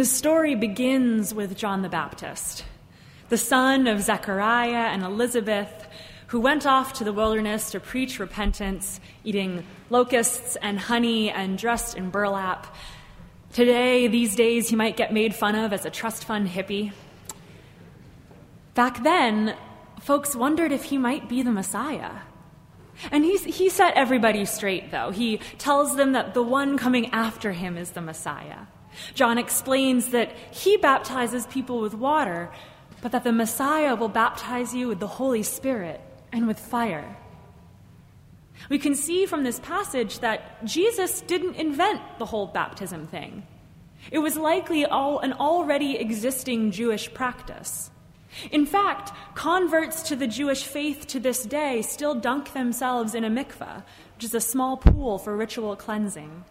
The story begins with John the Baptist, the son of Zechariah and Elizabeth, who went off to the wilderness to preach repentance, eating locusts and honey and dressed in burlap. Today, these days, he might get made fun of as a trust fund hippie. Back then, folks wondered if he might be the Messiah. And he's, he set everybody straight, though. He tells them that the one coming after him is the Messiah. John explains that he baptizes people with water, but that the Messiah will baptize you with the Holy Spirit and with fire. We can see from this passage that Jesus didn't invent the whole baptism thing. It was likely all, an already existing Jewish practice. In fact, converts to the Jewish faith to this day still dunk themselves in a mikveh, which is a small pool for ritual cleansing.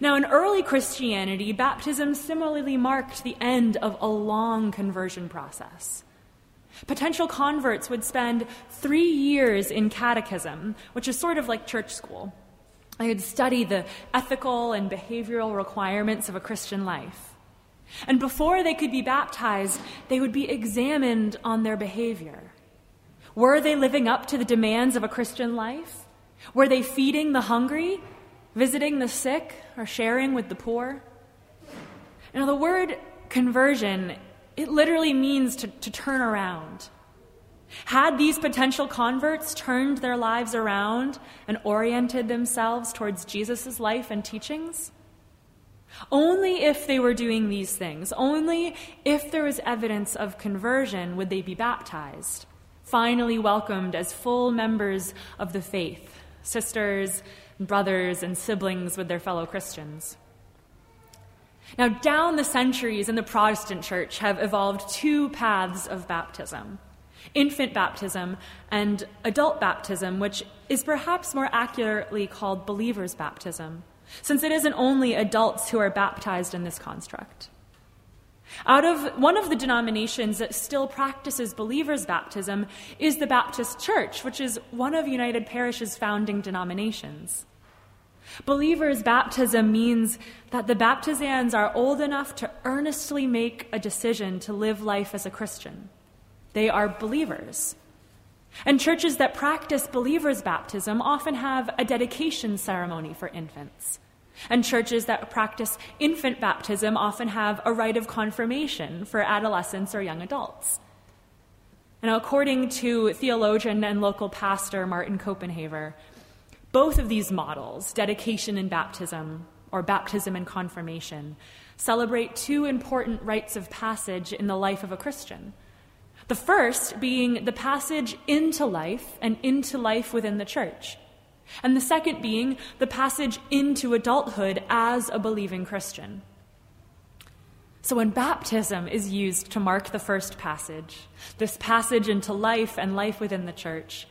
Now, in early Christianity, baptism similarly marked the end of a long conversion process. Potential converts would spend three years in catechism, which is sort of like church school. They would study the ethical and behavioral requirements of a Christian life. And before they could be baptized, they would be examined on their behavior. Were they living up to the demands of a Christian life? Were they feeding the hungry, visiting the sick, or sharing with the poor? Now, the word conversion, it literally means to, to turn around. Had these potential converts turned their lives around and oriented themselves towards Jesus' life and teachings? Only if they were doing these things, only if there was evidence of conversion would they be baptized, finally welcomed as full members of the faith, sisters, brothers, and siblings with their fellow Christians. Now, down the centuries in the Protestant church have evolved two paths of baptism infant baptism and adult baptism, which is perhaps more accurately called believer's baptism since it isn't only adults who are baptized in this construct. Out of one of the denominations that still practices believers' baptism is the Baptist Church, which is one of United Parish's founding denominations. Believers' baptism means that the baptizands are old enough to earnestly make a decision to live life as a Christian. They are believers. And churches that practice believers' baptism often have a dedication ceremony for infants. And churches that practice infant baptism often have a rite of confirmation for adolescents or young adults. Now, according to theologian and local pastor Martin Copenhaver, both of these models, dedication and baptism, or baptism and confirmation, celebrate two important rites of passage in the life of a Christian. The first being the passage into life and into life within the church. And the second being the passage into adulthood as a believing Christian. So, when baptism is used to mark the first passage, this passage into life and life within the church,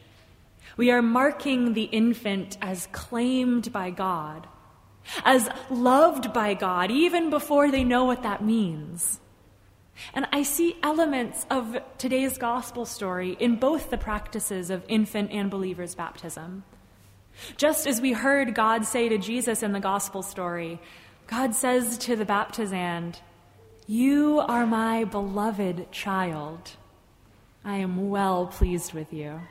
we are marking the infant as claimed by God, as loved by God, even before they know what that means. And I see elements of today's gospel story in both the practices of infant and believer's baptism. Just as we heard God say to Jesus in the gospel story, God says to the baptizand, You are my beloved child. I am well pleased with you.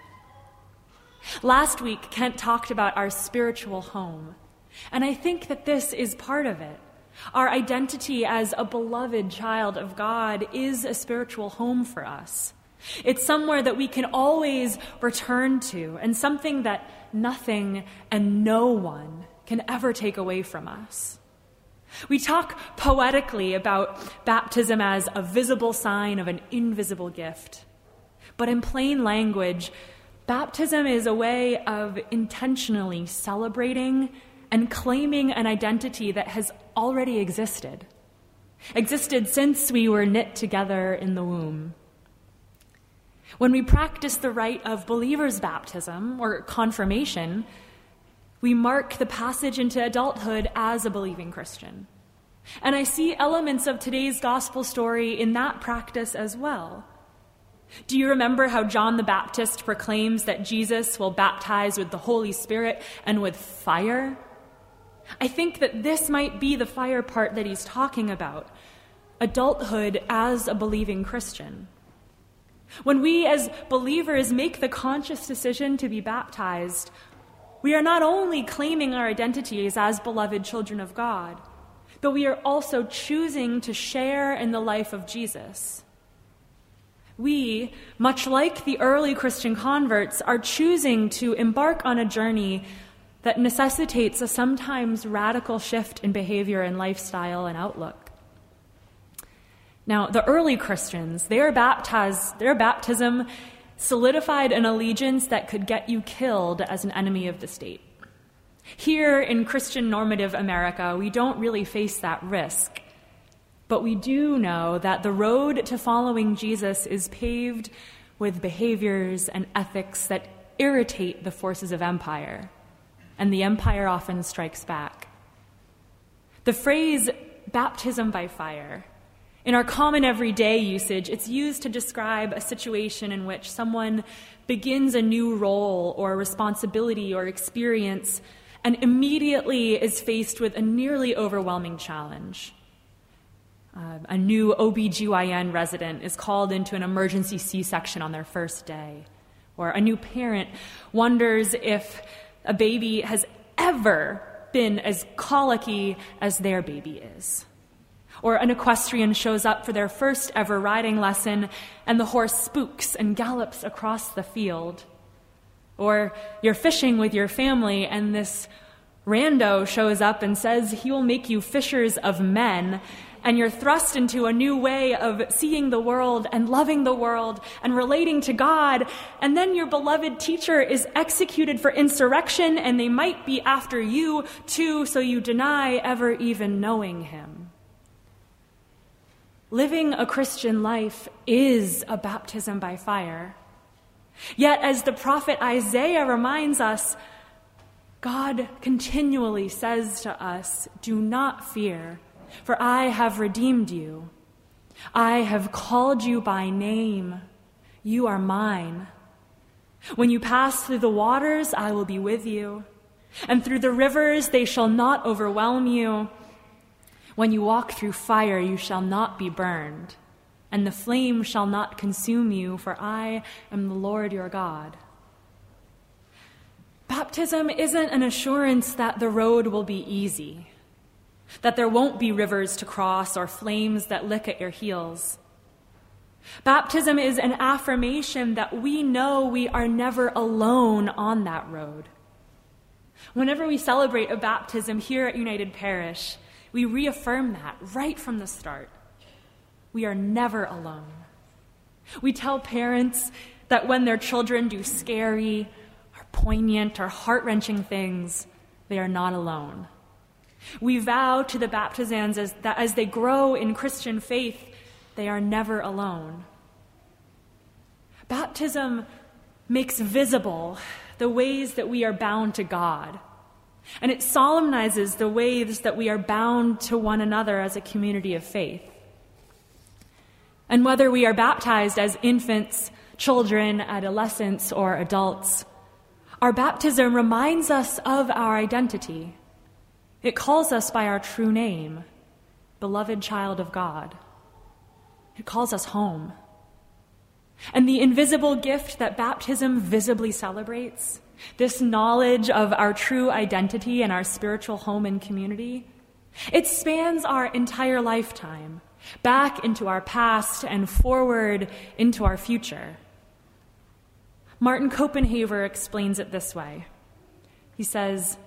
Last week, Kent talked about our spiritual home, and I think that this is part of it. Our identity as a beloved child of God is a spiritual home for us. It's somewhere that we can always return to, and something that nothing and no one can ever take away from us. We talk poetically about baptism as a visible sign of an invisible gift. But in plain language, baptism is a way of intentionally celebrating and claiming an identity that has already existed, existed since we were knit together in the womb. When we practice the rite of believer's baptism or confirmation, we mark the passage into adulthood as a believing Christian. And I see elements of today's gospel story in that practice as well. Do you remember how John the Baptist proclaims that Jesus will baptize with the Holy Spirit and with fire? I think that this might be the fire part that he's talking about adulthood as a believing Christian. When we as believers make the conscious decision to be baptized, we are not only claiming our identities as beloved children of God, but we are also choosing to share in the life of Jesus. We, much like the early Christian converts, are choosing to embark on a journey that necessitates a sometimes radical shift in behavior and lifestyle and outlook. Now, the early Christians, their, baptiz- their baptism solidified an allegiance that could get you killed as an enemy of the state. Here in Christian normative America, we don't really face that risk. But we do know that the road to following Jesus is paved with behaviors and ethics that irritate the forces of empire, and the empire often strikes back. The phrase baptism by fire in our common everyday usage, it's used to describe a situation in which someone begins a new role or responsibility or experience and immediately is faced with a nearly overwhelming challenge. Uh, a new OBGYN resident is called into an emergency C section on their first day. Or a new parent wonders if a baby has ever been as colicky as their baby is. Or an equestrian shows up for their first ever riding lesson and the horse spooks and gallops across the field. Or you're fishing with your family and this rando shows up and says he will make you fishers of men and you're thrust into a new way of seeing the world and loving the world and relating to God. And then your beloved teacher is executed for insurrection and they might be after you too, so you deny ever even knowing him. Living a Christian life is a baptism by fire. Yet, as the prophet Isaiah reminds us, God continually says to us, Do not fear, for I have redeemed you. I have called you by name. You are mine. When you pass through the waters, I will be with you. And through the rivers, they shall not overwhelm you. When you walk through fire, you shall not be burned, and the flame shall not consume you, for I am the Lord your God. Baptism isn't an assurance that the road will be easy, that there won't be rivers to cross or flames that lick at your heels. Baptism is an affirmation that we know we are never alone on that road. Whenever we celebrate a baptism here at United Parish, we reaffirm that right from the start. We are never alone. We tell parents that when their children do scary, or poignant, or heart wrenching things, they are not alone. We vow to the baptizands as, that as they grow in Christian faith, they are never alone. Baptism makes visible the ways that we are bound to God and it solemnizes the ways that we are bound to one another as a community of faith. And whether we are baptized as infants, children, adolescents, or adults, our baptism reminds us of our identity. It calls us by our true name, beloved child of God. It calls us home. And the invisible gift that baptism visibly celebrates this knowledge of our true identity and our spiritual home and community, it spans our entire lifetime, back into our past and forward into our future. Martin Copenhaver explains it this way. He says,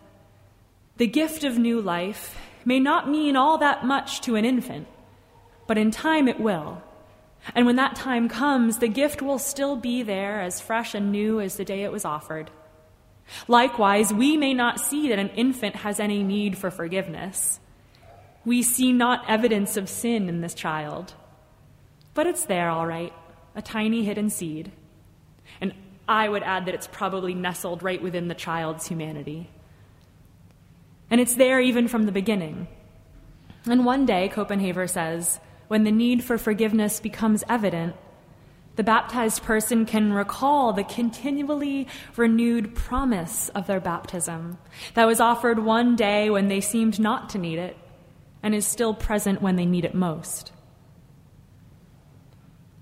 The gift of new life may not mean all that much to an infant, but in time it will. And when that time comes, the gift will still be there as fresh and new as the day it was offered. Likewise, we may not see that an infant has any need for forgiveness. We see not evidence of sin in this child. But it's there, all right, a tiny hidden seed. And I would add that it's probably nestled right within the child's humanity. And it's there even from the beginning. And one day, Copenhaver says, when the need for forgiveness becomes evident, The baptized person can recall the continually renewed promise of their baptism that was offered one day when they seemed not to need it and is still present when they need it most.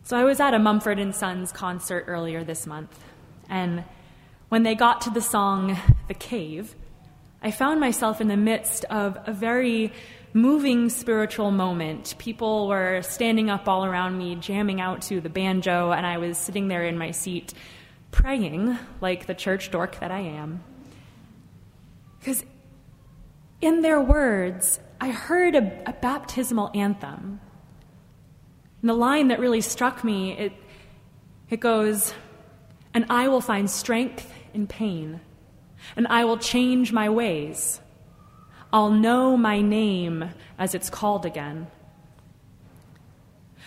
So I was at a Mumford and Sons concert earlier this month, and when they got to the song The Cave, I found myself in the midst of a very moving spiritual moment. People were standing up all around me, jamming out to the banjo, and I was sitting there in my seat praying like the church dork that I am. Because in their words, I heard a, a baptismal anthem. And the line that really struck me, it, it goes, And I will find strength in pain, and I will change my ways. I'll know my name as it's called again.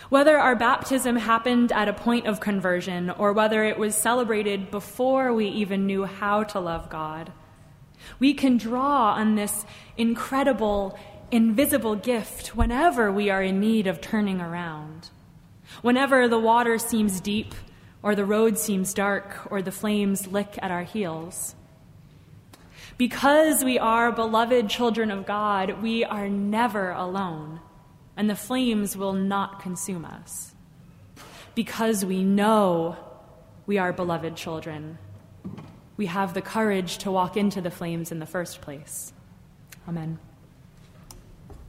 Whether our baptism happened at a point of conversion or whether it was celebrated before we even knew how to love God, we can draw on this incredible, invisible gift whenever we are in need of turning around. Whenever the water seems deep, or the road seems dark, or the flames lick at our heels. Because we are beloved children of God, we are never alone, and the flames will not consume us. Because we know we are beloved children, we have the courage to walk into the flames in the first place. Amen.